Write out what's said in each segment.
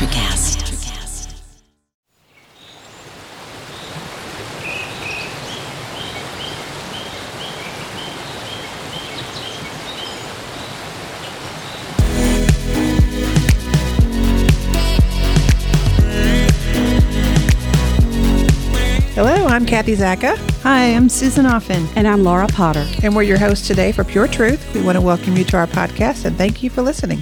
Electricast. Hello, I'm Kathy Zacca, Hi, I'm Susan Offen. And I'm Laura Potter. and we're your hosts today for Pure Truth. We want to welcome you to our podcast and thank you for listening.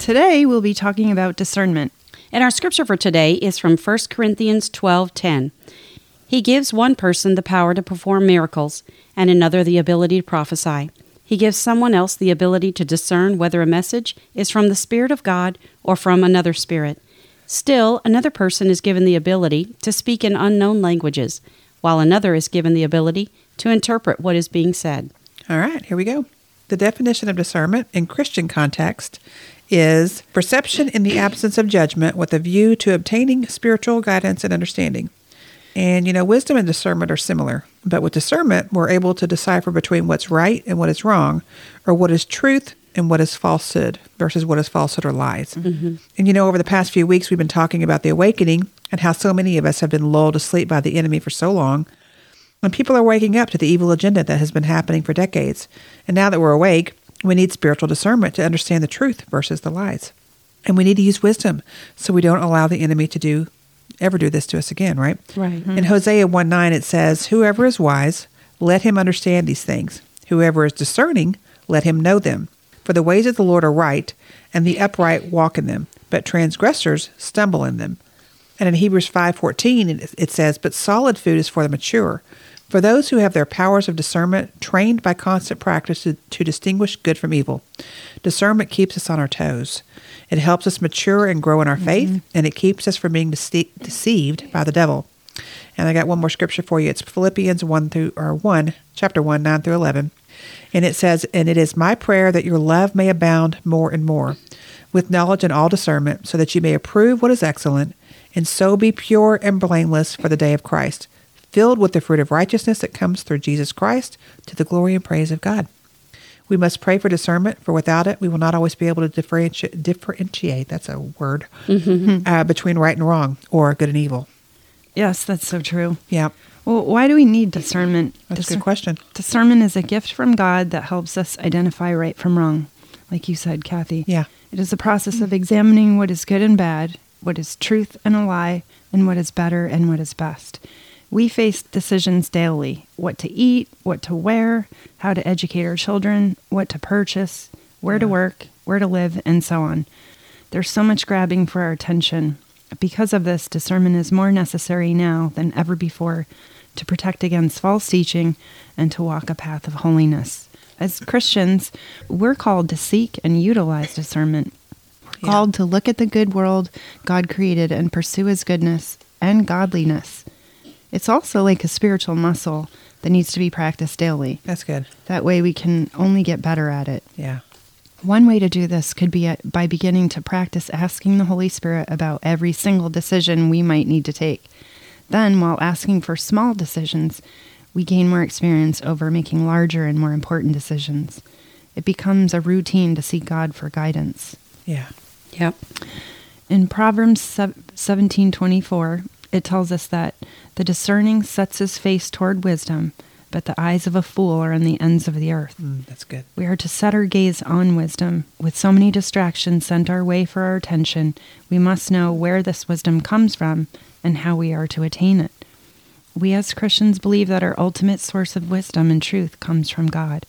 Today we'll be talking about discernment. And our scripture for today is from 1 Corinthians 12:10. He gives one person the power to perform miracles and another the ability to prophesy. He gives someone else the ability to discern whether a message is from the spirit of God or from another spirit. Still, another person is given the ability to speak in unknown languages, while another is given the ability to interpret what is being said. All right, here we go. The definition of discernment in Christian context is perception in the absence of judgment with a view to obtaining spiritual guidance and understanding. And you know, wisdom and discernment are similar, but with discernment, we're able to decipher between what's right and what is wrong, or what is truth and what is falsehood versus what is falsehood or lies. Mm-hmm. And you know, over the past few weeks, we've been talking about the awakening and how so many of us have been lulled to sleep by the enemy for so long. And people are waking up to the evil agenda that has been happening for decades. And now that we're awake, we need spiritual discernment to understand the truth versus the lies. And we need to use wisdom so we don't allow the enemy to do ever do this to us again, right? Right. In mm-hmm. Hosea 1 9, it says, Whoever is wise, let him understand these things. Whoever is discerning, let him know them. For the ways of the Lord are right, and the upright walk in them, but transgressors stumble in them. And in Hebrews 5:14 it, it says, "But solid food is for the mature, for those who have their powers of discernment trained by constant practice to, to distinguish good from evil. Discernment keeps us on our toes. It helps us mature and grow in our mm-hmm. faith, and it keeps us from being dece- deceived by the devil." And I got one more scripture for you. It's Philippians 1 through or 1, chapter 1, 9 through 11. And it says, And it is my prayer that your love may abound more and more, with knowledge and all discernment, so that you may approve what is excellent, and so be pure and blameless for the day of Christ, filled with the fruit of righteousness that comes through Jesus Christ, to the glory and praise of God. We must pray for discernment, for without it, we will not always be able to differentiate, differentiate that's a word, uh, between right and wrong, or good and evil. Yes, that's so true. Yeah, Well, why do we need discernment? that's a good question. Discernment is a gift from God that helps us identify right from wrong, like you said, Kathy. Yeah. It is the process of examining what is good and bad, what is truth and a lie, and what is better and what is best. We face decisions daily what to eat, what to wear, how to educate our children, what to purchase, where to work, where to live, and so on. There's so much grabbing for our attention. Because of this, discernment is more necessary now than ever before to protect against false teaching and to walk a path of holiness. As Christians, we're called to seek and utilize discernment. We're Yeah. called to look at the good world God created and pursue his goodness and godliness. It's also like a spiritual muscle that needs to be practiced daily. That's good. That way we can only get better at it. Yeah. One way to do this could be uh, by beginning to practice asking the Holy Spirit about every single decision we might need to take. Then, while asking for small decisions, we gain more experience over making larger and more important decisions. It becomes a routine to seek God for guidance. Yeah. Yep. In Proverbs seventeen twenty four, it tells us that the discerning sets his face toward wisdom, but the eyes of a fool are on the ends of the earth. Mm, that's good. We are to set our gaze on wisdom. With so many distractions sent our way for our attention, we must know where this wisdom comes from and how we are to attain it. We as Christians believe that our ultimate source of wisdom and truth comes from God.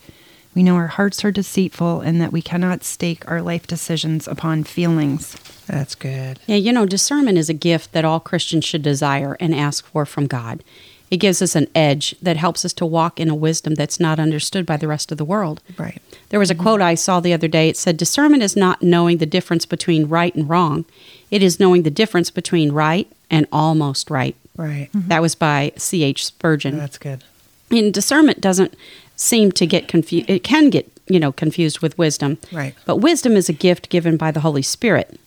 We know our hearts are deceitful and that we cannot stake our life decisions upon feelings. That's good. Yeah, you know, discernment is a gift that all Christians should desire and ask for from God. It gives us an edge that helps us to walk in a wisdom that's not understood by the rest of the world. Right. There was a mm-hmm. quote I saw the other day. It said, Discernment is not knowing the difference between right and wrong, it is knowing the difference between right and almost right. Right. Mm-hmm. That was by C.H. Spurgeon. That's good. and discernment doesn't seem to get confused. It can get, you know, confused with wisdom. Right. But wisdom is a gift given by the Holy Spirit.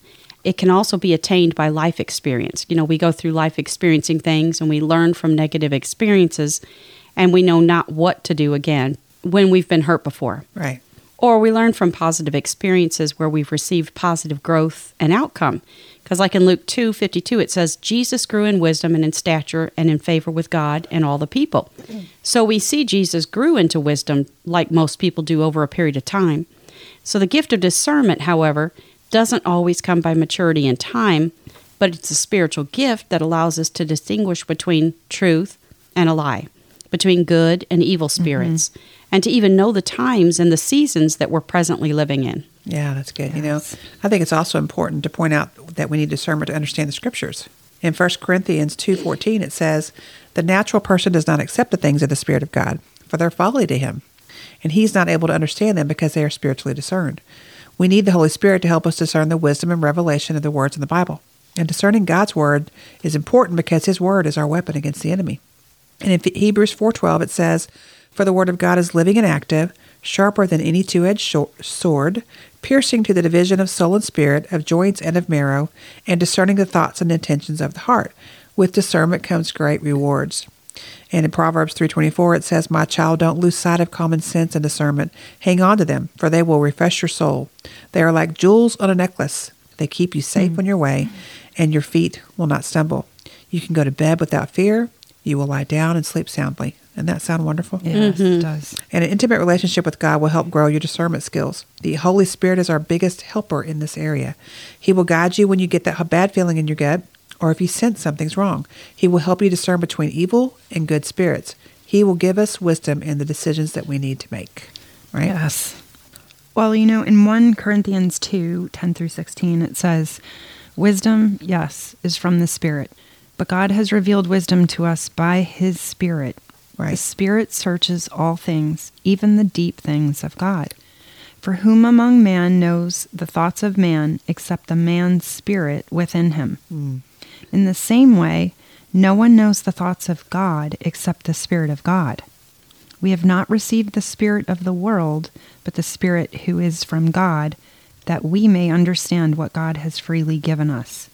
It can also be attained by life experience. You know, we go through life experiencing things and we learn from negative experiences and we know not what to do again when we've been hurt before. Right. Or we learn from positive experiences where we've received positive growth and outcome. Because, like in Luke two fifty two, it says, Jesus grew in wisdom and in stature and in favor with God and all the people. So we see Jesus grew into wisdom like most people do over a period of time. So the gift of discernment, however, doesn't always come by maturity and time, but it's a spiritual gift that allows us to distinguish between truth and a lie, between good and evil mm-hmm. spirits, and to even know the times and the seasons that we're presently living in. Yeah, that's good. You know, I think it's also important to point out that we need discernment to understand the scriptures. In 1 Corinthians 2:14 it says, "The natural person does not accept the things of the spirit of God, for they're folly to him, and he's not able to understand them because they are spiritually discerned." We need the Holy Spirit to help us discern the wisdom and revelation of the words in the Bible. And discerning God's word is important because his word is our weapon against the enemy. And in Hebrews 4:12 it says, "For the word of God is living and active, sharper than any two-edged sword, piercing to the division of soul and spirit, of joints and of marrow, and discerning the thoughts and intentions of the heart. With discernment comes great rewards." And in Proverbs 3:24 it says, "My child, don't lose sight of common sense and discernment. Hang on to them, for they will refresh your soul. They are like jewels on a necklace. They keep you safe on your way, and your feet will not stumble. You can go to bed without fear. You will lie down and sleep soundly." Doesn't that sound wonderful? Yes, it mm-hmm. does. And an intimate relationship with God will help grow your discernment skills. The Holy Spirit is our biggest helper in this area. He will guide you when you get that bad feeling in your gut or if you sense something's wrong. He will help you discern between evil and good spirits. He will give us wisdom in the decisions that we need to make. Right? Yes. Well, you know, in 1 Corinthians 2 10 through 16, it says, Wisdom, yes, is from the Spirit, but God has revealed wisdom to us by His Spirit. Right. The Spirit searches all things, even the deep things of God. For whom among man knows the thoughts of man except the man's spirit within him? Hmm. In the same way, no one knows the thoughts of God except the Spirit of God. We have not received the Spirit of the world, but the Spirit who is from God, that we may understand what God has freely given us.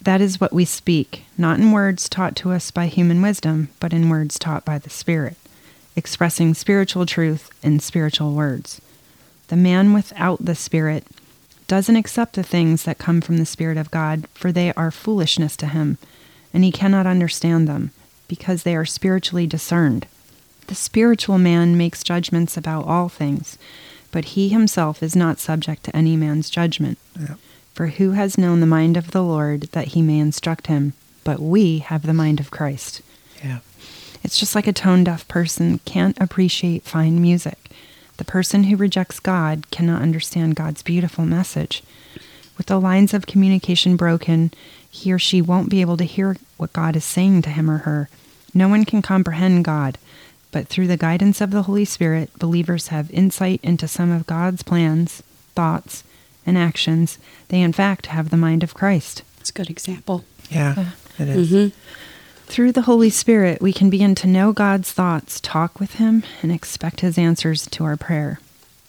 That is what we speak, not in words taught to us by human wisdom, but in words taught by the Spirit, expressing spiritual truth in spiritual words. The man without the Spirit doesn't accept the things that come from the Spirit of God, for they are foolishness to him, and he cannot understand them, because they are spiritually discerned. The spiritual man makes judgments about all things, but he himself is not subject to any man's judgment. Yeah. For who has known the mind of the Lord that he may instruct him? But we have the mind of Christ. Yeah. It's just like a tone deaf person can't appreciate fine music. The person who rejects God cannot understand God's beautiful message. With the lines of communication broken, he or she won't be able to hear what God is saying to him or her. No one can comprehend God, but through the guidance of the Holy Spirit, believers have insight into some of God's plans, thoughts, and actions. They, in fact, have the mind of Christ. It's a good example. Yeah. Uh, it is. Mm-hmm. Through the Holy Spirit, we can begin to know God's thoughts, talk with Him, and expect His answers to our prayer.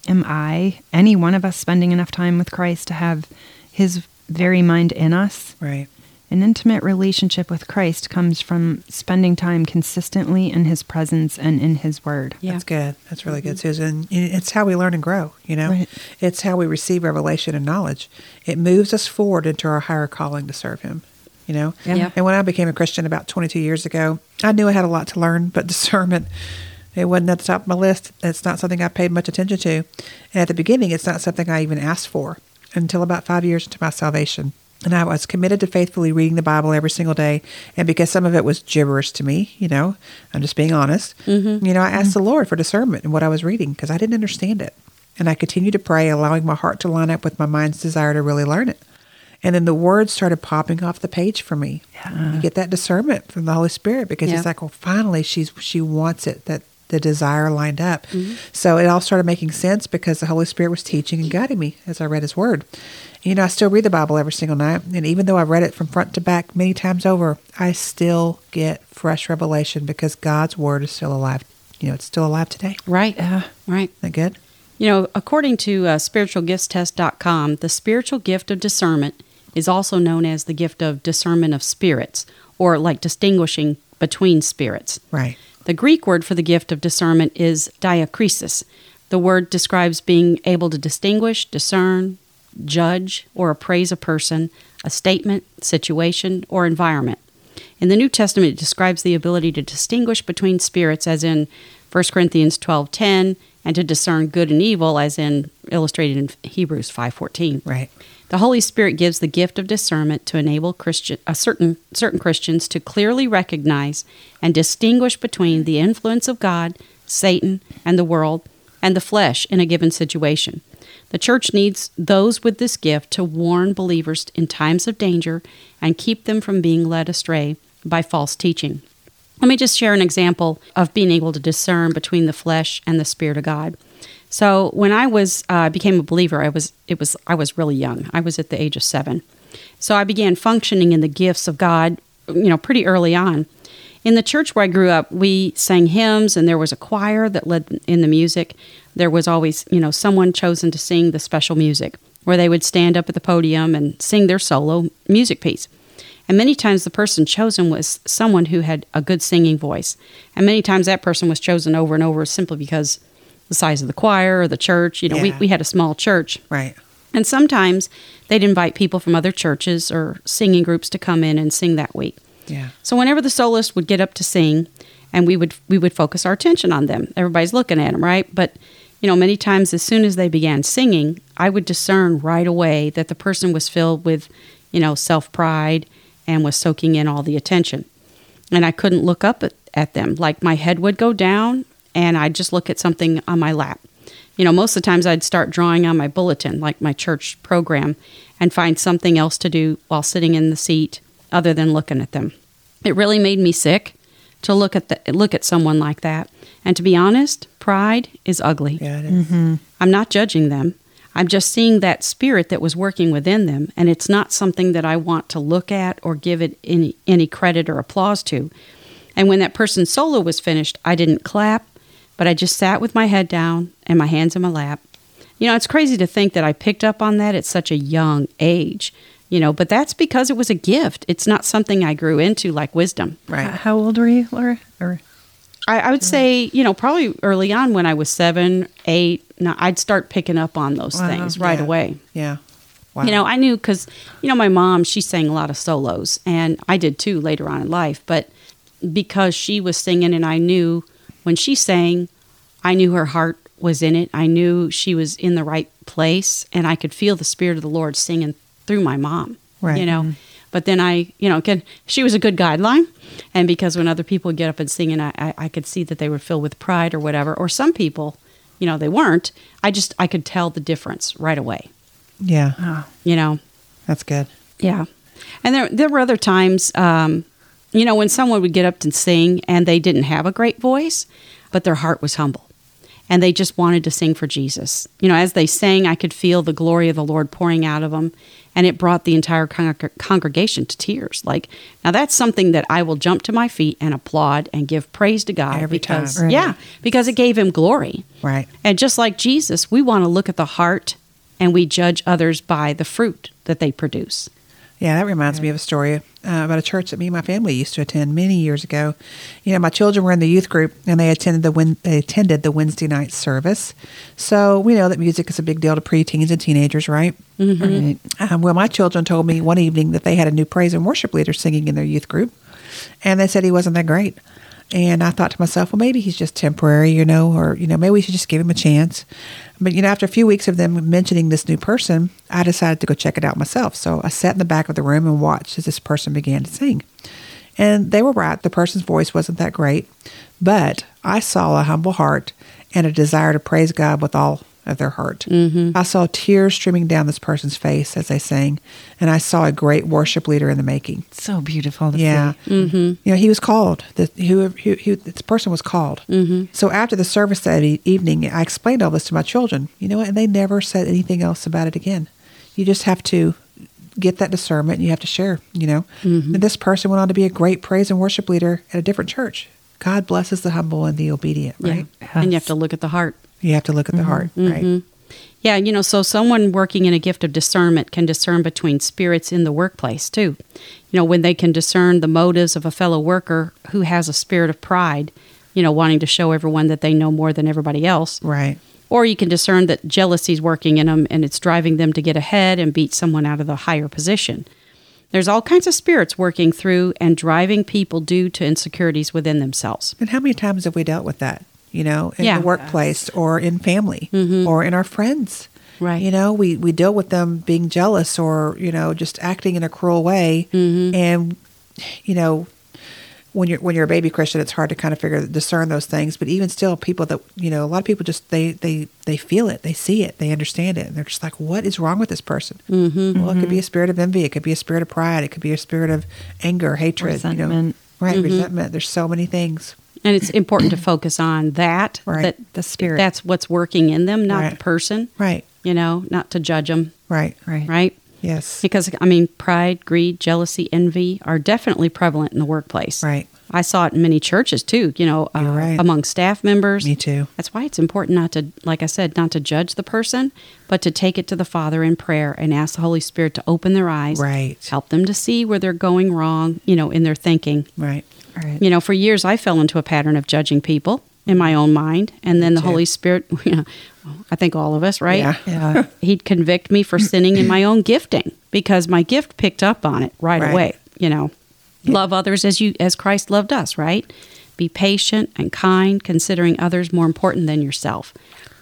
Am I, any one of us, spending enough time with Christ to have His very mind in us? Right. An intimate relationship with Christ comes from spending time consistently in His presence and in His Word. Yeah. That's good. That's really good, mm-hmm. Susan. It's how we learn and grow, you know? Right. It's how we receive revelation and knowledge. It moves us forward into our higher calling to serve Him, you know? Yeah. Yeah. And when I became a Christian about 22 years ago, I knew I had a lot to learn, but discernment, it wasn't at the top of my list. It's not something I paid much attention to. And at the beginning, it's not something I even asked for until about five years into my salvation. And I was committed to faithfully reading the Bible every single day. And because some of it was gibberish to me, you know, I'm just being honest, mm-hmm. you know, I asked mm-hmm. the Lord for discernment in what I was reading because I didn't understand it. And I continued to pray, allowing my heart to line up with my mind's desire to really learn it. And then the words started popping off the page for me. Yeah. You get that discernment from the Holy Spirit because Yeah. it's like, well, finally, she's she wants it. That the desire lined up. So it all started making sense because the Holy Spirit was teaching and guiding me as I read His Word. You know, I still read the Bible every single night, and even though I've read it from front to back many times over, I still get fresh revelation because God's Word is still alive. You know, it's still alive today. Right. Yeah. Right. Isn't that good? You know, according to uh, spiritualgiftstest.com, the spiritual gift of discernment is also known as the gift of discernment of spirits, or like distinguishing between spirits. Right. The Greek word for the gift of discernment is diakrisis, The word describes being able to distinguish, discern, judge, or appraise a person, a statement, situation, or environment. In the New Testament, it describes the ability to distinguish between spirits, as in 1 Corinthians 12:10, and to discern good and evil, as in illustrated in Hebrews 5:14. Right. The Holy Spirit gives the gift of discernment to enable Christian, a certain certain Christians to clearly recognize and distinguish between the influence of God, Satan, and the world, and the flesh in a given situation. The church needs those with this gift to warn believers in times of danger and keep them from being led astray by false teaching. Let me just share an example of being able to discern between the flesh and the spirit of God. So when I was uh, became a believer, I was it was I was really young. I was at the age of seven. So I began functioning in the gifts of God, you know, pretty early on. In the church where I grew up, we sang hymns, and there was a choir that led in the music. There was always, you know, someone chosen to sing the special music, where they would stand up at the podium and sing their solo music piece. And many times the person chosen was someone who had a good singing voice. And many times that person was chosen over and over simply because the size of the choir or the church. You know, we, Yeah. we had a small church. Right. And sometimes they'd invite people from other churches or singing groups to come in and sing that week. Yeah. So whenever the soloist would get up to sing, and we would we would focus our attention on them. Everybody's looking at them, right? But you know, many times as soon as they began singing, I would discern right away that the person was filled with, you know, self pride and was soaking in all the attention. And I couldn't look up at, at them. Like my head would go down and I'd just look at something on my lap. You know, most of the times I'd start drawing on my bulletin, like my church program, and find something else to do while sitting in the seat other than looking at them. It really made me sick to look at the, look at someone like that. And to be honest, pride is ugly. Yeah, it is. Mm-hmm. I'm not judging them. I'm just seeing that spirit that was working within them, and it's not something that I want to look at or give it any, any credit or applause to. And when that person's solo was finished, I didn't clap, but I just sat with my head down and my hands in my lap. You know, it's crazy to think that I picked up on that at such a young age, you know, but that's because it was a gift. It's not something I grew into like wisdom. Right. How old were you, Laura? Or I, I would say, you know, probably early on when I was seven, eight, I'd start picking up on those Wow. things right Yeah. away. Yeah. Wow. You know, I knew because, you know, my mom, she sang a lot of solos, and I did too later on in life. But because she was singing, and I knew when she sang, I knew her heart was in it. I knew she was in the right place, and I could feel the Spirit of the Lord singing through my mom. Right. You know, mm-hmm. But then I, you know, again, she was a good guideline. And because when other people would get up and sing, and I, I, I could see that they were filled with pride or whatever, or some people, you know, they weren't, I just, I could tell the difference right away, yeah. oh, you know. That's good. Yeah. And there there were other times, um, you know, when someone would get up and sing and they didn't have a great voice, but their heart was humble. And they just wanted to sing for Jesus. You know, as they sang, I could feel the glory of the Lord pouring out of them, and it brought the entire con- congregation to tears. Like, now that's something that I will jump to my feet and applaud and give praise to God Every time. Right. yeah, because it gave him glory. Right. And just like Jesus, we want to look at the heart and we judge others by the fruit that they produce. Yeah, that reminds me of a story uh, about a church that me and my family used to attend many years ago. You know, my children were in the youth group, and they attended the Wed- they attended the Wednesday night service. So we know that music is a big deal to preteens and teenagers, right? right. Um, well, my children told me one evening that they had a new praise and worship leader singing in their youth group, and they said he wasn't that great. And I thought to myself, well, maybe he's just temporary, you know, or you know, maybe we should just give him a chance. But you know, after a few weeks of them mentioning this new person, I decided to go check it out myself. So I sat in the back of the room and watched as this person began to sing. And they were right; the person's voice wasn't that great, but I saw a humble heart and a desire to praise God with all of their heart. Mm-hmm. I saw tears streaming down this person's face as they sang, and I saw a great worship leader in the making. So beautiful to Yeah, mm-hmm. you know, he was called. The, who, who, who, this person was called. Mm-hmm. So after the service that e- evening, I explained all this to my children. You know what? And they never said anything else about it again. You just have to get that discernment, and you have to share. You know, and this person went on to be a great praise and worship leader at a different church. God blesses the humble and the obedient. Right? Yeah. And you have to look at the heart. You have to look at the heart. Mm-hmm. Right. Mm-hmm. Yeah, you know, so someone working in a gift of discernment can discern between spirits in the workplace too. You know, when they can discern the motives of a fellow worker who has a spirit of pride, you know, wanting to show everyone that they know more than everybody else, Right. Or you can discern that jealousy is working in them and it's driving them to get ahead and beat someone out of the higher position. There's all kinds of spirits working through and driving people due to insecurities within themselves. And how many times have we dealt with that? You know, in Yeah. the workplace or in family mm-hmm. or in our friends. Right. You know, we, we deal with them being jealous or, you know, just acting in a cruel way. Mm-hmm. And, you know, when you're when you're a baby Christian, it's hard to kind of figure discern those things. But even still, people that you know, a lot of people just they they they feel it, they see it, they understand it, and they're just like, "What is wrong with this person?" Mm-hmm. Well, it could be a mm-hmm. spirit of envy, it could be a spirit of pride, it could be a spirit of anger, hatred, You know, Resentment. right? Resentment. There's so many things. And it's important to focus on that, Right. that The spirit. That's what's working in them, not the person. Right. You know, not to judge them, Right. Right. right? Yes. Because I mean, pride, greed, jealousy, envy are definitely prevalent in the workplace. Right. I saw it in many churches too. You know, uh, You're right. among staff members. Me too. That's why it's important not to, like I said, not to judge the person, but to take it to the Father in prayer and ask the Holy Spirit to open their eyes, Right. help them to see where they're going wrong. You know, in their thinking. Right. Right. You know, for years I fell into a pattern of judging people in my own mind, and then the too. Holy Spirit. You know, I think all of us, right? Yeah. Yeah. he'd convict me for sinning in my own gifting because my gift picked up on it right, Right. away you know love others as you as christ loved us right be patient and kind considering others more important than yourself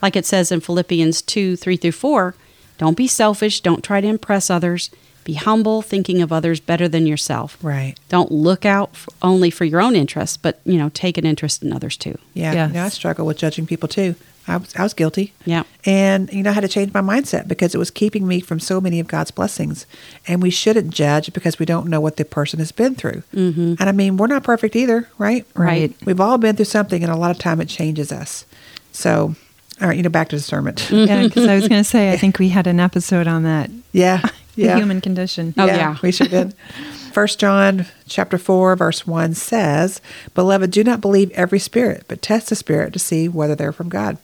like it says in philippians 2 3 through 4 don't be selfish don't try to impress others be humble thinking of others better than yourself Right. don't look out f only for your own interests but you know take an interest in others too Yeah. Yes. You know, I struggle with judging people too. I was, I was guilty. Yeah. And, you know, I had to change my mindset because it was keeping me from so many of God's blessings. And we shouldn't judge because we don't know what the person has been through. Mm-hmm. And I mean, we're not perfect either, right? Right. We've all been through something, and a lot of time it changes us. So, all right, you know, back to discernment. Yeah, because I was going to say, I think we had an episode on that, yeah. the Yeah. human condition. Oh, yeah. we sure did. First John chapter four verse one says, "Beloved, do not believe every spirit, but test the spirit to see whether they're from God."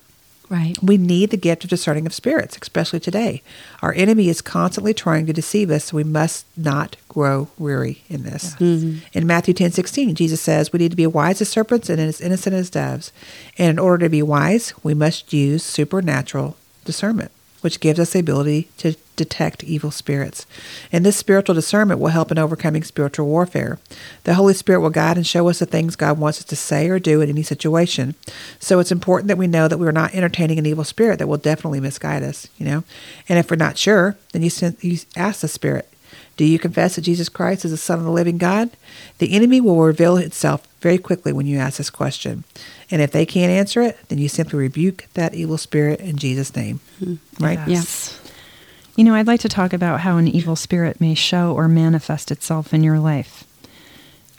right We need the gift of discerning of spirits, especially today. Our enemy is constantly trying to deceive us, so we must not grow weary in this. Mm-hmm. In Matthew ten sixteen, Jesus says we need to be wise as serpents and as innocent as doves. And in order to be wise, we must use supernatural discernment, which gives us the ability to detect evil spirits. And this spiritual discernment will help in overcoming spiritual warfare. The Holy Spirit will guide and show us the things God wants us to say or do in any situation. So it's important that we know that we're not entertaining an evil spirit that will definitely misguide us, you know. And if we're not sure, then you, send, you ask the Spirit, do you confess that Jesus Christ is the Son of the living God? The enemy will reveal itself very quickly when you ask this question. And if they can't answer it, then you simply rebuke that evil spirit in Jesus' name. Hmm. Right? Yes. You know, I'd like to talk about how an evil spirit may show or manifest itself in your life.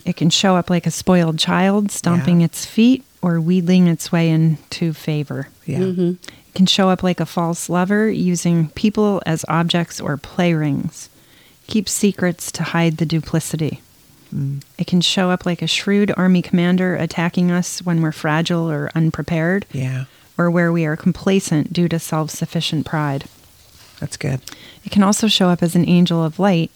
It can show up like a spoiled child stomping Yeah. its feet or wheedling its way into favor. Yeah. Mm-hmm. It can show up like a false lover using people as objects or play rings. Keep secrets to hide the duplicity. Mm. It can show up like a shrewd army commander attacking us when we're fragile or unprepared, Yeah. or where we are complacent due to self sufficient pride. That's good. It can also show up as an angel of light,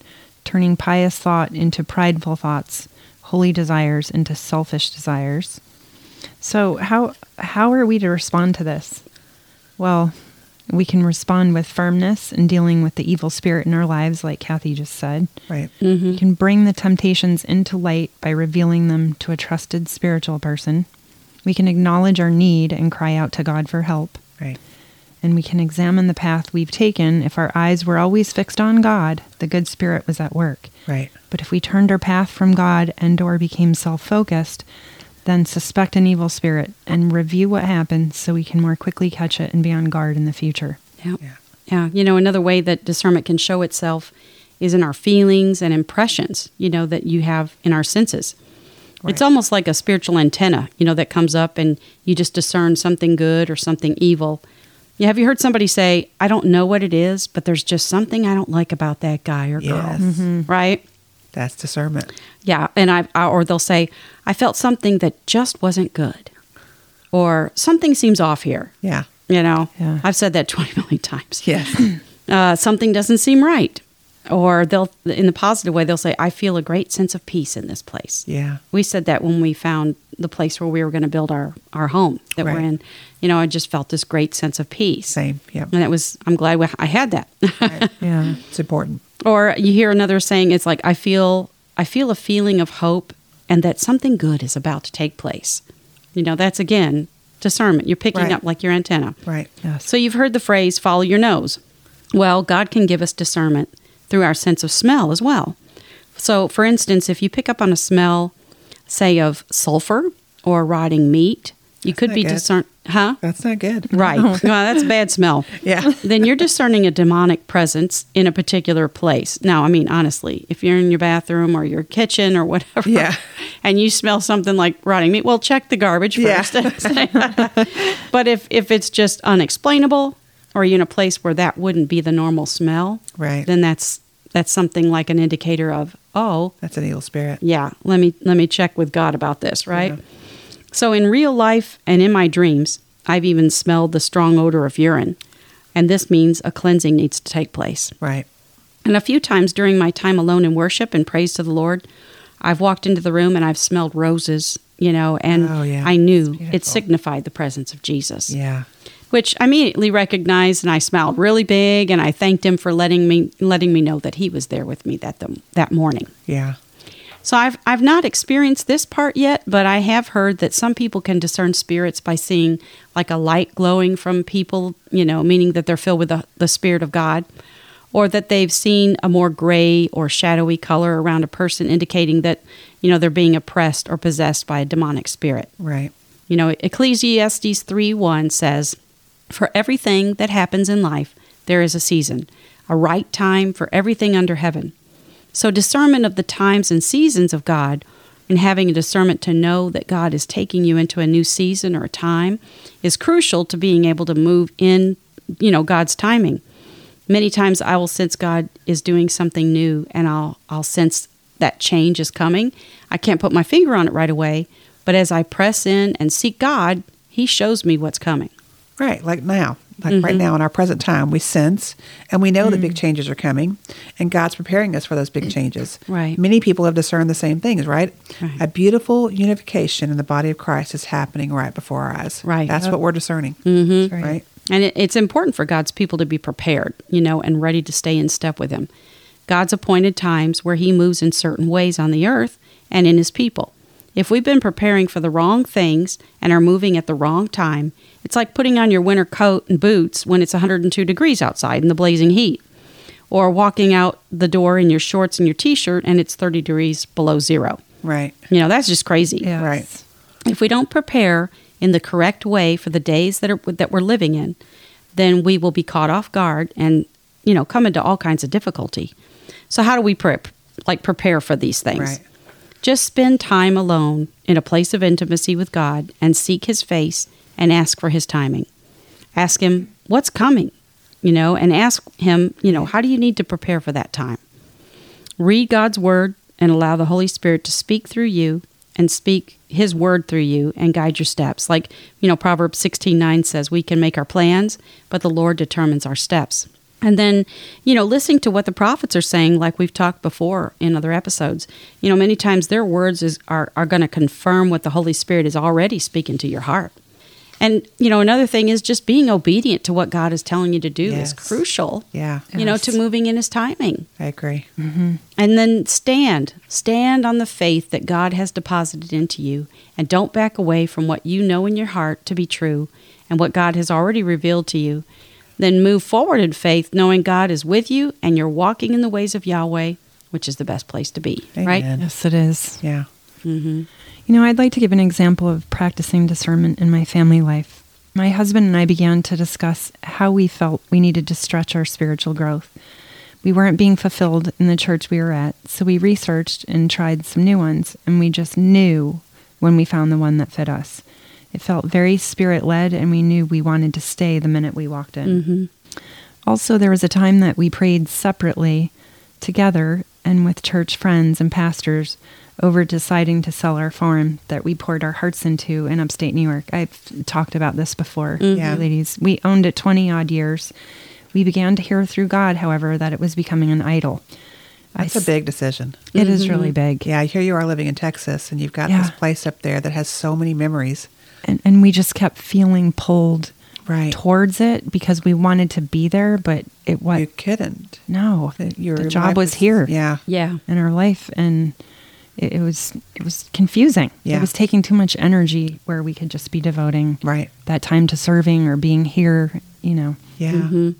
turning pious thought into prideful thoughts, holy desires into selfish desires. So, how how are we to respond to this? Well, we can respond with firmness in dealing with the evil spirit in our lives, like Kathy just said. Right. Mm-hmm. We can bring the temptations into light by revealing them to a trusted spiritual person. We can acknowledge our need and cry out to God for help Right. and we can examine the path we've taken. If our eyes were always fixed on God, the good spirit was at work. Right. But if we turned our path from God and or became self-focused, then suspect an evil spirit and review what happened so we can more quickly catch it and be on guard in the future. Yeah. Yeah. Yeah. You know, another way that discernment can show itself is in our feelings and impressions, you know, that you have in our senses. It's almost like a spiritual antenna, you know, that comes up and you just discern something good or something evil. Yeah, have you heard somebody say, I don't know what it is, but there's just something I don't like about that guy or girl? Yes. Mm-hmm. Right? That's discernment. Yeah, and I, I or they'll say, I felt something that just wasn't good, or something seems off here. Yeah. You know, Yeah. I've said that twenty million times. Yes. Uh, something doesn't seem right, Or they'll, in the positive way, they'll say, I feel a great sense of peace in this place. Yeah. We said that when we found the place where we were going to build our, our home that we're in. You know, I just felt this great sense of peace. Same. Yep. And it was, I'm glad we, I had that. Yeah. It's important. Or you hear another saying, it's like, I feel, I feel a feeling of hope and that something good is about to take place. You know, that's again discernment. You're picking Right. up like your antenna. Right. Yes. So you've heard the phrase follow your nose. Well, God can give us discernment through our sense of smell as well. So, for instance, if you pick up on a smell, say, of sulfur or rotting meat, you could be discern, huh? That's not good. Right. well, that's a bad smell. Yeah. Then you're discerning a demonic presence in a particular place. Now, I mean, honestly, if you're in your bathroom or your kitchen or whatever, Yeah. and you smell something like rotting meat, well, check the garbage first. Yeah. but if if it's just unexplainable, or you're in a place where that wouldn't be the normal smell, Right. then that's that's something like an indicator of oh That's an evil spirit. yeah let me let me check with god about this right Yeah. So in real life and in my dreams i've even smelled the strong odor of urine and this means a cleansing needs to take place Right. and a few times during my time alone in worship and praise to the lord i've walked into the room and i've smelled roses you know and Oh, yeah. i knew it signified the presence of jesus Yeah. which I immediately recognized, and I smiled really big, and I thanked him for letting me letting me know that he was there with me that the, that morning. Yeah. So I've I've not experienced this part yet, but I have heard that some people can discern spirits by seeing like a light glowing from people, you know, meaning that they're filled with the, the spirit of God, or that they've seen a more gray or shadowy color around a person, indicating that you know they're being oppressed or possessed by a demonic spirit. Right. You know, Ecclesiastes 3 1 says, For everything that happens in life, there is a season, a right time for everything under heaven. So, discernment of the times and seasons of God and having a discernment to know that God is taking you into a new season or a time is crucial to being able to move in, you know, God's timing. Many times I will sense God is doing something new and I'll I'll sense that change is coming. I can't put my finger on it right away, but as I press in and seek God, he shows me what's coming. Right. Like now. Like Mm-hmm. right now in our present time, we sense and we know that Mm. big changes are coming and God's preparing us for those big changes. Right. Many people have discerned the same things, right? Right. A beautiful unification in the body of Christ is happening right before our eyes. Right. That's Yep. what we're discerning. That's right. Right. And it, it's important for God's people to be prepared, you know, and ready to stay in step with Him. God's appointed times where He moves in certain ways on the earth and in His people. If we've been preparing for the wrong things and are moving at the wrong time, it's like putting on your winter coat and boots when it's 102 degrees outside in the blazing heat, or walking out the door in your shorts and your t shirt and it's 30 degrees below zero. Right. You know, that's just crazy. Yes. Right. If we don't prepare in the correct way for the days that are that we're living in, then we will be caught off guard and you know come into all kinds of difficulty. So how do we prep like prepare for these things? Right. Just spend time alone in a place of intimacy with God and seek his face and ask for his timing. Ask him what's coming, you know, and ask him, you know, how do you need to prepare for that time? Read God's word and allow the Holy Spirit to speak through you and speak his word through you and guide your steps. Like, you know, Proverbs 16:9 says we can make our plans, but the Lord determines our steps. And then, you know, listening to what the prophets are saying, like we've talked before in other episodes, you know, many times their words is, are, are going to confirm what the Holy Spirit is already speaking to your heart. And, you know, another thing is just being obedient to what God is telling you to do Yes. is crucial, Yeah. you know, to moving in His timing. I agree. Mm-hmm. And then stand. Stand on the faith that God has deposited into you. And don't back away from what you know in your heart to be true and what God has already revealed to you. Then move forward in faith, knowing God is with you and you're walking in the ways of Yahweh, which is the best place to be. Right? Yes, it is. Yeah. Mm-hmm. You know, I'd like to give an example of practicing discernment in my family life. My husband and I began to discuss how we felt we needed to stretch our spiritual growth. We weren't being fulfilled in the church we were at, so we researched and tried some new ones, and we just knew when we found the one that fit us. It felt very spirit led, and we knew we wanted to stay the minute we walked in. Mm-hmm. Also, there was a time that we prayed separately together and with church friends and pastors over deciding to sell our farm that we poured our hearts into in upstate New York. I've talked about this before, Yeah. ladies. We owned it 20 odd years. We began to hear through God, however, that it was becoming an idol. I That's a s- big decision. It is really big. Yeah, here you are living in Texas, and you've got Yeah. this place up there that has so many memories. And, and we just kept feeling pulled Right. towards it because we wanted to be there, but it was You couldn't. no. The- your the job life was here. Yeah. Yeah. in our life and it, it was it was confusing Yeah. it was taking too much energy where we could just be devoting Right. that time to serving or being here you know Yeah. Mm-hmm.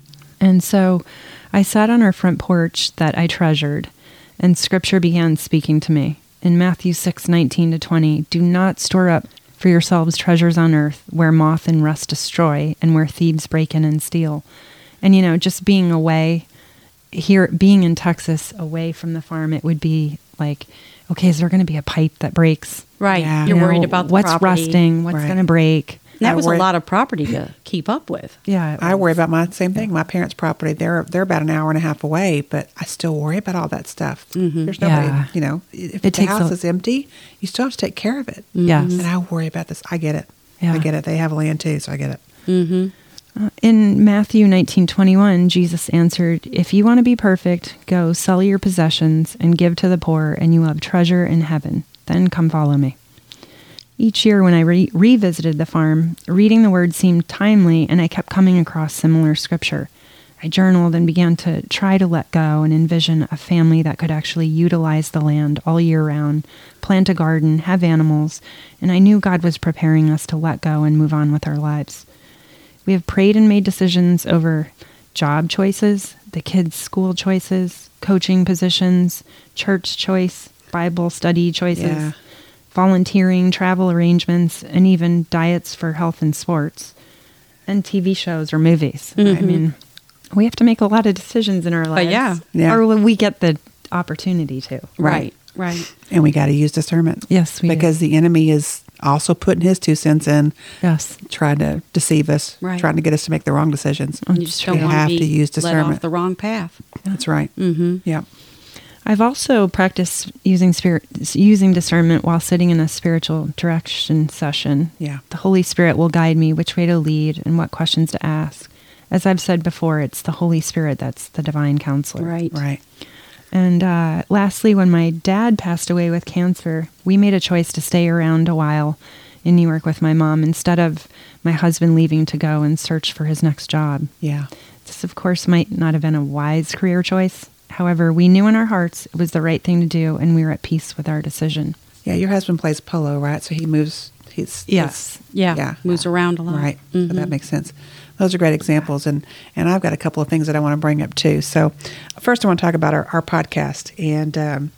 and so i sat on our front porch that i treasured and scripture began speaking to me in matthew 6 19 to 20 do not store up for yourselves treasures on earth where moth and rust destroy and where thieves break in and steal and you know just being away here being in Texas away from the farm, it would be like, okay, is there going to be a pipe that breaks? Right. Yeah. You're You worried about the what's property. rusting, what's Right. going to break. And that I was worry- a lot of property to keep up with. Yeah, I worry about my same thing. My parents' property. They're they're about an hour and a half away, but I still worry about all that stuff. There's nobody. Yeah. You know, if It the takes house a- is empty, you still have to take care of it. Yes. And I worry about this. I get it. Yeah. I get it. They have land too, so I get it. Mm-hmm. Uh, in Matthew 19:21, Jesus answered, "If you want to be perfect, go sell your possessions and give to the poor, and you will have treasure in heaven. Then come follow me." Each year when I re- revisited the farm, reading the word seemed timely and I kept coming across similar scripture. I journaled and began to try to let go and envision a family that could actually utilize the land all year round, plant a garden, have animals, and I knew God was preparing us to let go and move on with our lives. We have prayed and made decisions over job choices, the kids' school choices, coaching positions, church choice, Bible study choices, Yeah. Volunteering, travel arrangements, and even diets for health and sports, and TV shows or movies. I mean, we have to make a lot of decisions in our lives. yeah. Yeah. Or we get the opportunity to. Right. Right. And we got to use discernment. Yes, we do. because the enemy is also putting his two cents in, Yes. trying to deceive us, Right. trying to get us to make the wrong decisions. You just don't We have to be to use led off discernment. the wrong path. That's right. Mm-hmm. Yeah. I've also practiced using spirit using discernment while sitting in a spiritual direction session. Yeah. The Holy Spirit will guide me which way to lead and what questions to ask. As I've said before, it's the Holy Spirit that's the divine counselor. Right. Right. And uh, lastly, when my dad passed away with cancer, we made a choice to stay around a while in New York with my mom instead of my husband leaving to go and search for his next job. Yeah. This, of course, might not have been a wise career choice. However, we knew in our hearts it was the right thing to do, and we were at peace with our decision. Yeah. Your husband plays polo, right? So he moves. He's Yes. Yeah. Yeah. Moves around a lot. Right. So Mhm. that makes sense. Those are great examples. And, and I've got a couple of things that I want to bring up too. So, first, I want to talk about our, our podcast and um,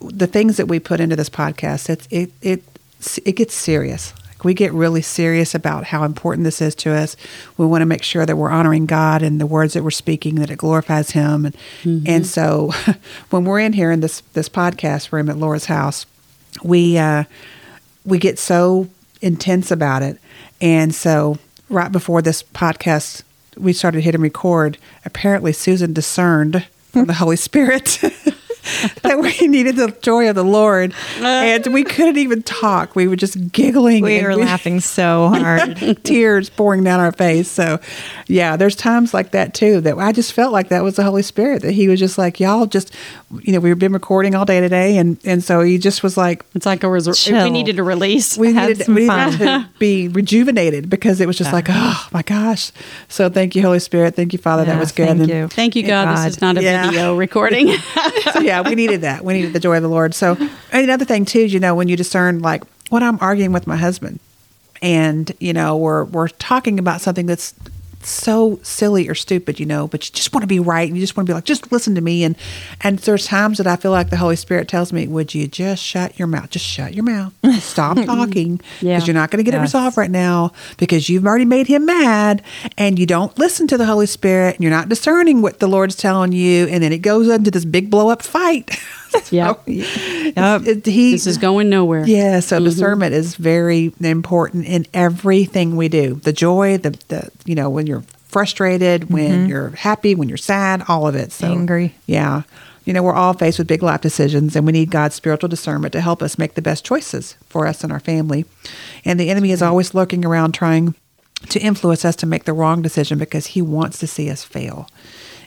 the things that we put into this podcast. It's, it, it, it gets serious. We get really serious about how important this is to us. We want to make sure that we're honoring God and the words that we're speaking, that it glorifies Him. And, and so, when we're in here in this, this podcast room at Laura's house, we uh, we get so intense about it. And so, right before this podcast, we started hitting record. Apparently, Susan discerned from the Holy Spirit that we needed the joy of the Lord, uh. and we couldn't even talk. We were just giggling. We and were laughing so hard. tears pouring down our face. So, yeah, there's times like that too that I just felt like that was the Holy Spirit that He was just like, y'all just, you know, we've been recording all day today, and and so He just was like, It's like a resor- Chill. we needed a release. we Have needed, some we needed fun. to be rejuvenated because it was just like, oh my gosh. So thank you, Holy Spirit. Thank you, Father. that was good. thank And- you. Thank you, God. God. This is not a Yeah. video recording. so yeah, we needed that. We needed the joy of the Lord. So another thing too you know, when you discern like when I'm arguing with my husband and, you know, we're we're talking about something that's so silly or stupid, you know, but you just want to be right and you just want to be like, just listen to me. And and there's times that I feel like the Holy Spirit tells me, Would you just shut your mouth? Just shut your mouth. Stop talking. Because Yeah. you're not going to get it resolved right now because you've already made him mad and you don't listen to the Holy Spirit and you're not discerning what the Lord's telling you. And then it goes into this big blow up fight. yeah. Yep. It- he, This is going nowhere. yeah, so mm-hmm. discernment is very important in everything we do. The joy, the, the you know, when you're frustrated, when mm-hmm. you're happy, when you're sad, all of it. So Angry. Yeah. You know, we're all faced with big life decisions and we need God's spiritual discernment to help us make the best choices for us and our family. And the enemy is always lurking around trying to influence us to make the wrong decision because he wants to see us fail.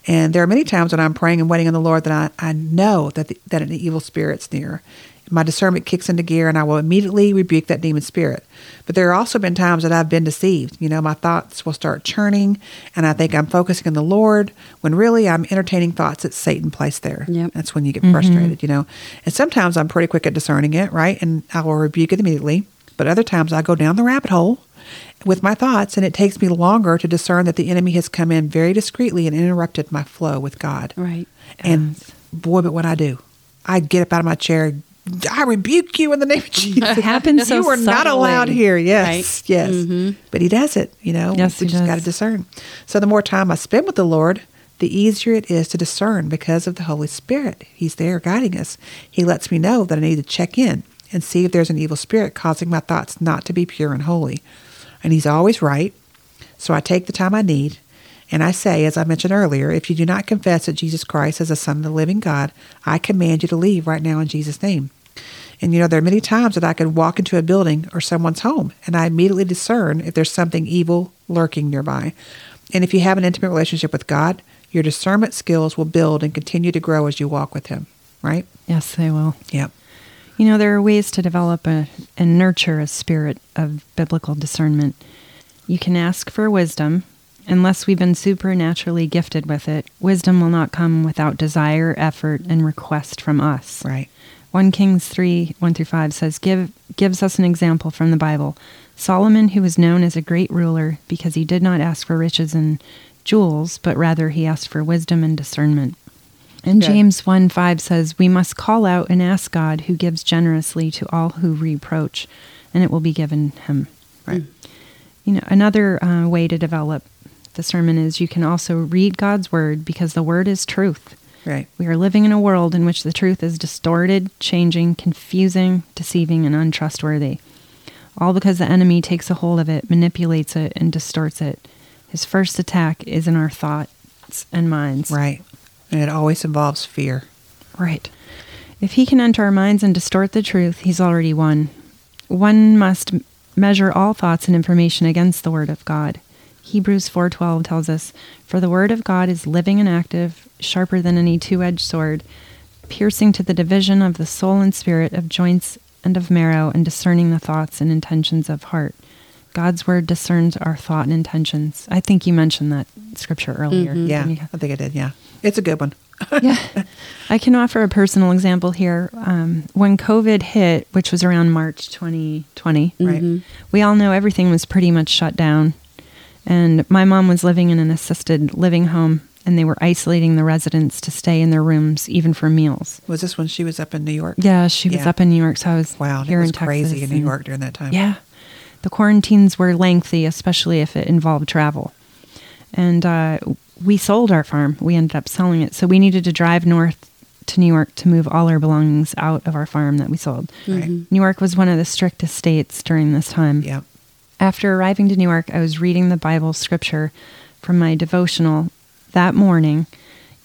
And there are many times when I'm praying and waiting on the Lord that I, I know that, the, that an evil spirit's near. My discernment kicks into gear and I will immediately rebuke that demon spirit. But there have also been times that I've been deceived. You know, my thoughts will start churning and I think I'm focusing on the Lord when really I'm entertaining thoughts that Satan placed there. Yep. That's when you get mm-hmm. frustrated, you know. And sometimes I'm pretty quick at discerning it, right? And I will rebuke it immediately. But other times I go down the rabbit hole with my thoughts, and it takes me longer to discern that the enemy has come in very discreetly and interrupted my flow with God. Right. And boy, but when I do, I get up out of my chair. I rebuke you in the name of Jesus. It happens so you are not allowed here. Yes, Right. yes. Mm-hmm. But he does it. You know. Yes, we he just got to discern. So the more time I spend with the Lord, the easier it is to discern because of the Holy Spirit. He's there guiding us. He lets me know that I need to check in and see if there's an evil spirit causing my thoughts not to be pure and holy. And he's always right. So I take the time I need. And I say, as I mentioned earlier, if you do not confess that Jesus Christ is the Son of the living God, I command you to leave right now in Jesus' name. And you know, there are many times that I could walk into a building or someone's home and I immediately discern if there's something evil lurking nearby. And if you have an intimate relationship with God, your discernment skills will build and continue to grow as you walk with Him, right? Yes, they will. Yep. You know, there are ways to develop a, and nurture a spirit of biblical discernment. You can ask for wisdom. Unless we've been supernaturally gifted with it, wisdom will not come without desire, effort, and request from us. Right. 1 Kings 3 1 through 5 says, Give, gives us an example from the Bible. Solomon, who was known as a great ruler because he did not ask for riches and jewels, but rather he asked for wisdom and discernment. And Good. James 1 5 says, We must call out and ask God, who gives generously to all who reproach, and it will be given him. Right. You know, another uh, way to develop the sermon is you can also read God's word because the word is truth. Right. We are living in a world in which the truth is distorted, changing, confusing, deceiving, and untrustworthy. All because the enemy takes a hold of it, manipulates it, and distorts it. His first attack is in our thoughts and minds. Right. And it always involves fear. Right. If he can enter our minds and distort the truth, he's already won. One must measure all thoughts and information against the word of God. Hebrews 4:12 tells us, "For the word of God is living and active, sharper than any two-edged sword, piercing to the division of the soul and spirit, of joints and of marrow, and discerning the thoughts and intentions of heart." God's word discerns our thought and intentions. I think you mentioned that scripture earlier. Mm-hmm. Yeah. didn't you? I think I did. Yeah. It's a good one. yeah. I can offer a personal example here. Um, when COVID hit, which was around March 2020, Right. we all know everything was pretty much shut down. And my mom was living in an assisted living home, and they were isolating the residents to stay in their rooms, even for meals. Was this when she was up in New York? Yeah, she was up in New York, so I was Wow. here it was in Texas. crazy in New York during that time. yeah. The quarantines were lengthy, especially if it involved travel. And uh, we sold our farm. We ended up selling it. So we needed to drive north to New York to move all our belongings out of our farm that we sold. Right. Mm-hmm. New York was one of the strictest states during this time. Yep. After arriving to New York, I was reading the Bible scripture from my devotional that morning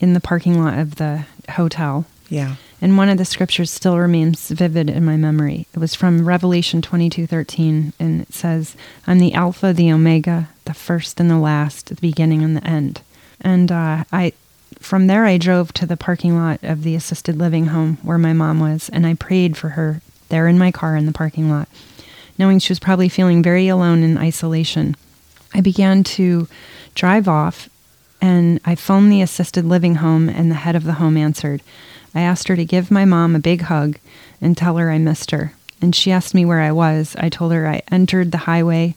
in the parking lot of the hotel. Yeah. And one of the scriptures still remains vivid in my memory. It was from Revelation 22:13 and it says, "I'm the alpha, the omega, the first and the last, the beginning and the end." And uh, I from there I drove to the parking lot of the assisted living home where my mom was and I prayed for her there in my car in the parking lot, knowing she was probably feeling very alone in isolation. I began to drive off and I phoned the assisted living home, and the head of the home answered. I asked her to give my mom a big hug and tell her I missed her. And she asked me where I was. I told her I entered the highway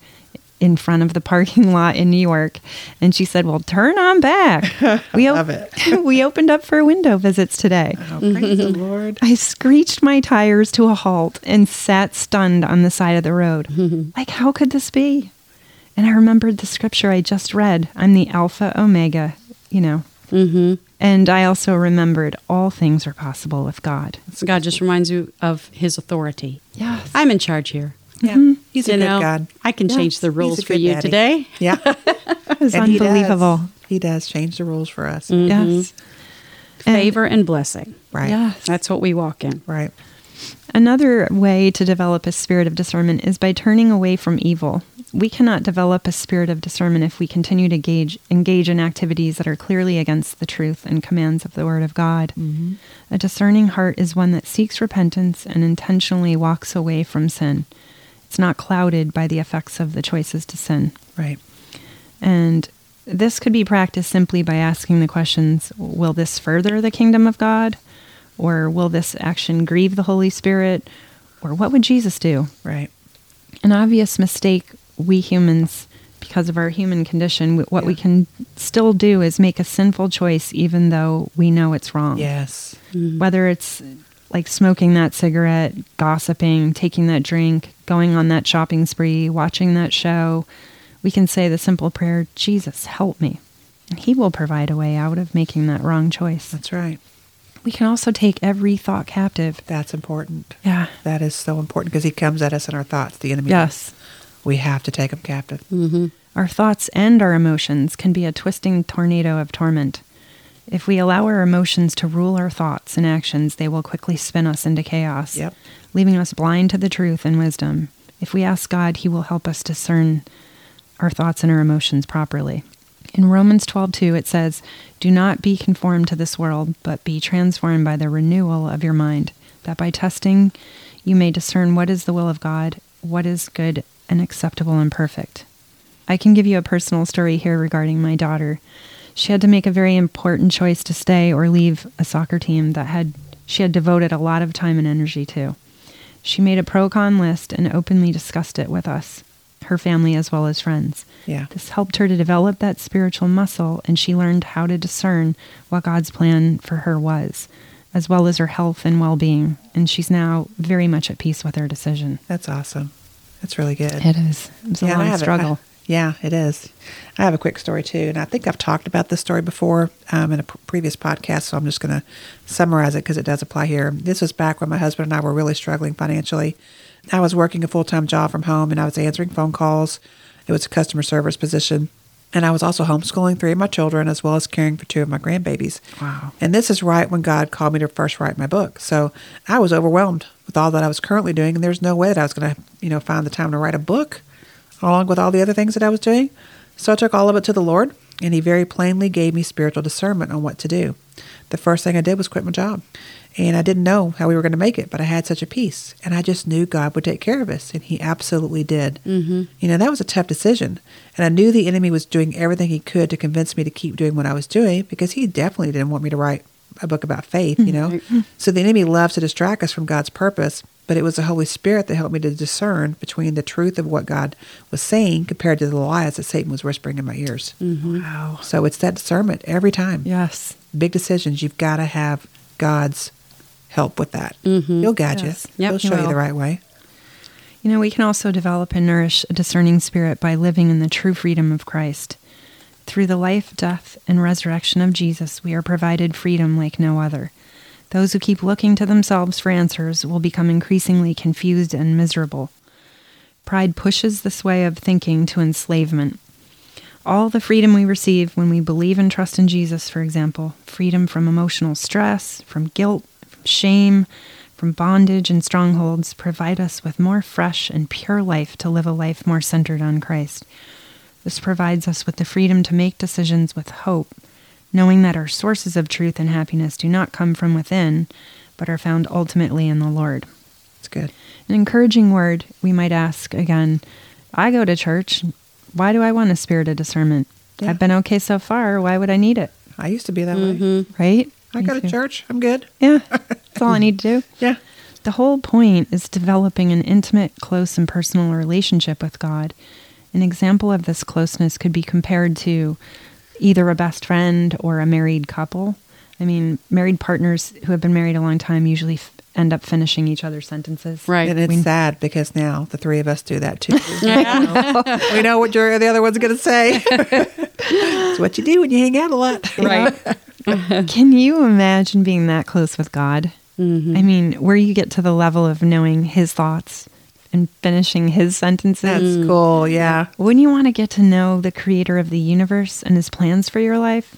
in front of the parking lot in New York. And she said, Well, turn on back. We, Love it. we opened up for window visits today. Oh, praise the mm-hmm. Lord. I screeched my tires to a halt and sat stunned on the side of the road. Mm-hmm. like, how could this be? And I remembered the scripture I just read I'm the Alpha Omega, you know. Mm-hmm. And I also remembered all things are possible with God. So God just reminds you of His authority. Yes. I'm in charge here. Yeah. Mm-hmm. He's a you good know, God. I can Yeah. change the rules for you daddy. today. Yeah. That was And he does. unbelievable. He does change the rules for us. Mm-hmm. Yes. Favor and blessing. Right. Yes. That's what we walk in. Right. Another way to develop a spirit of discernment is by turning away from evil. we cannot develop a spirit of discernment if we continue to gauge, engage in activities that are clearly against the truth and commands of the Word of God. Mm-hmm. A discerning heart is one that seeks repentance and intentionally walks away from sin. It's not clouded by the effects of the choices to sin. Right. And this could be practiced simply by asking the questions Will this further the kingdom of God? Or will this action grieve the Holy Spirit? Or what would Jesus do? Right. An obvious mistake we humans, because of our human condition, what we can still do is make a sinful choice even though we know it's wrong. Yes. Mm-hmm. Whether it's like smoking that cigarette, gossiping, taking that drink, going on that shopping spree, watching that show, we can say the simple prayer, Jesus, help me. And He will provide a way out of making that wrong choice. That's right. We can also take every thought captive. That's important. Yeah. That is so important because he comes at us in our thoughts, the enemy. Yes. We have to take him captive. Mm-hmm. Our thoughts and our emotions can be a twisting tornado of torment. If we allow our emotions to rule our thoughts and actions, they will quickly spin us into chaos, Yep. leaving us blind to the truth and wisdom. If we ask God, He will help us discern our thoughts and our emotions properly. In Romans 12:2 it says, "Do not be conformed to this world, but be transformed by the renewal of your mind, that by testing you may discern what is the will of God, what is good and acceptable and perfect." I can give you a personal story here regarding my daughter. She had to make a very important choice to stay or leave a soccer team that had she had devoted a lot of time and energy to. She made a pro con list and openly discussed it with us, her family as well as friends. Yeah. This helped her to develop that spiritual muscle and she learned how to discern what God's plan for her was, as well as her health and well being. And she's now very much at peace with her decision. That's awesome. That's really good. It is. It's a Yeah, and long a- struggle. I- yeah, it is. I have a quick story too, and I think I've talked about this story before um, in a pr- previous podcast, so I'm just going to summarize it because it does apply here. This was back when my husband and I were really struggling financially. I was working a full time job from home, and I was answering phone calls. It was a customer service position. And I was also homeschooling three of my children as well as caring for two of my grandbabies. Wow. And this is right when God called me to first write my book. So I was overwhelmed with all that I was currently doing, and there's no way that I was going to, you know, find the time to write a book along with all the other things that I was doing. So I took all of it to the Lord, and He very plainly gave me spiritual discernment on what to do. The first thing I did was quit my job. And I didn't know how we were going to make it, but I had such a peace. And I just knew God would take care of us, and He absolutely did. Mm-hmm. You know, that was a tough decision. And I knew the enemy was doing everything he could to convince me to keep doing what I was doing because he definitely didn't want me to write a book about faith, you know? So the enemy loves to distract us from God's purpose, but it was the Holy Spirit that helped me to discern between the truth of what God was saying compared to the lies that Satan was whispering in my ears. Mm-hmm. Wow. So it's that discernment every time. Yes. Big decisions, you've got to have God's help with that. Mm-hmm. He'll guide Yes. you. Yep, He'll he show you the right way. You know, we can also develop and nourish a discerning spirit by living in the true freedom of Christ. Through the life, death, and resurrection of Jesus, we are provided freedom like no other. Those who keep looking to themselves for answers will become increasingly confused and miserable. Pride pushes this way of thinking to enslavement. All the freedom we receive when we believe and trust in Jesus, for example, freedom from emotional stress, from guilt, from shame, from bondage and strongholds, provide us with more fresh and pure life to live a life more centered on Christ. This provides us with the freedom to make decisions with hope, knowing that our sources of truth and happiness do not come from within, but are found ultimately in the Lord. It's good. An encouraging word, we might ask again I go to church. Why do I want a spirit of discernment? Yeah. I've been okay so far. Why would I need it? I used to be that way. Mm-hmm. Right? I Me go to church. I'm good. Yeah. That's all I need to do. Yeah. The whole point is developing an intimate, close, and personal relationship with God. An example of this closeness could be compared to either a best friend or a married couple. I mean, married partners who have been married a long time usually f- end up finishing each other's sentences. Right. And it's We- sad because now the three of us do that too. we know what your, the other one's going to say. it's what you do when you hang out a lot. Right. Can you imagine being that close with God? Mm-hmm. I mean, where you get to the level of knowing His thoughts and finishing His sentences. That's cool. Yeah. Wouldn't you want to get to know the creator of the universe and his plans for your life?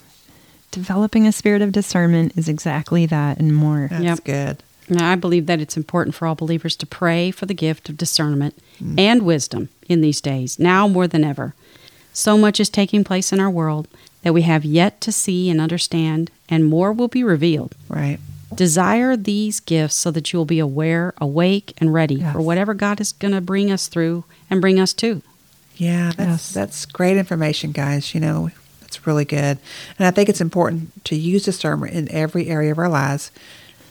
Developing a spirit of discernment is exactly that and more. That's Yep. good. Now, I believe that it's important for all believers to pray for the gift of discernment mm. and wisdom in these days, now more than ever. So much is taking place in our world that we have yet to see and understand, and more will be revealed. Right. Desire these gifts so that you will be aware, awake, and ready Yes. for whatever God is going to bring us through and bring us to. Yeah, that's Yes. that's great information, guys. You know, that's really good. And I think it's important to use discernment in every area of our lives,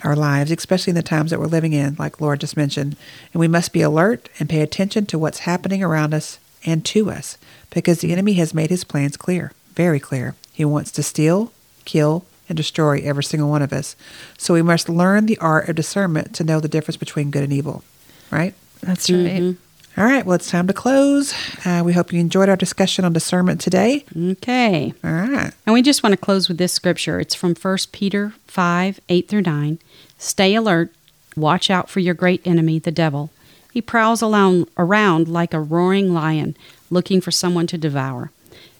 our lives, especially in the times that we're living in, like Laura just mentioned. And we must be alert and pay attention to what's happening around us and to us, because the enemy has made his plans clear, very clear. He wants to steal, kill, and destroy every single one of us. So we must learn the art of discernment to know the difference between good and evil. Right? That's right. All right, well, it's time to close. Uh, we hope you enjoyed our discussion on discernment today. Okay. All right. And we just want to close with this scripture. It's from 1 Peter 5 8 through 9. Stay alert, watch out for your great enemy, the devil. He prowls around, around like a roaring lion, looking for someone to devour.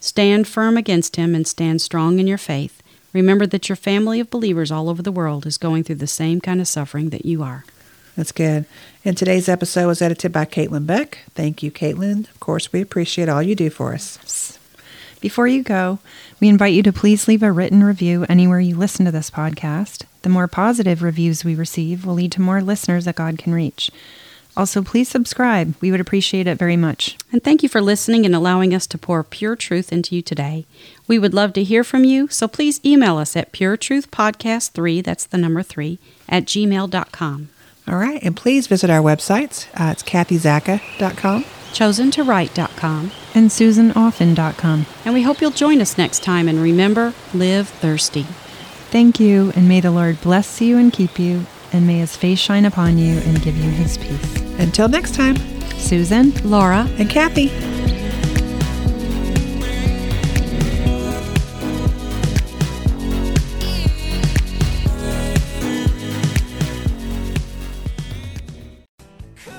Stand firm against him and stand strong in your faith. Remember that your family of believers all over the world is going through the same kind of suffering that you are. That's good. And today's episode was edited by Caitlin Beck. Thank you, Caitlin. Of course, we appreciate all you do for us. Before you go, we invite you to please leave a written review anywhere you listen to this podcast. The more positive reviews we receive will lead to more listeners that God can reach. Also, please subscribe. We would appreciate it very much. And thank you for listening and allowing us to pour pure truth into you today. We would love to hear from you, so please email us at puretruthpodcast3, that's the number 3, at gmail.com. All right. And please visit our websites. Uh, it's kathyzacca.com. ChosenToWrite.com. And SusanOffen.com. And we hope you'll join us next time. And remember, live thirsty. Thank you, and may the Lord bless you and keep you, and may his face shine upon you and give you his peace. Until next time, Susan, Laura. and Kathy.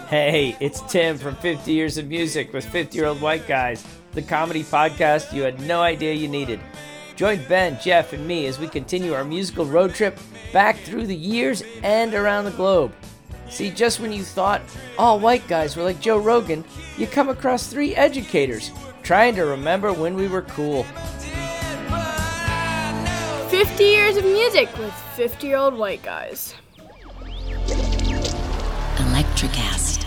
Hey, it's Tim from 50 Years of Music with 50 Year Old White Guys, the comedy podcast you had no idea you needed. Join Ben, Jeff, and me as we continue our musical road trip back through the years and around the globe. See, just when you thought all white guys were like Joe Rogan, you come across three educators trying to remember when we were cool. 50 years of music with 50 year old white guys. Electricast.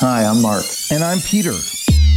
Hi, I'm Mark. And I'm Peter.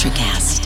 Electricast.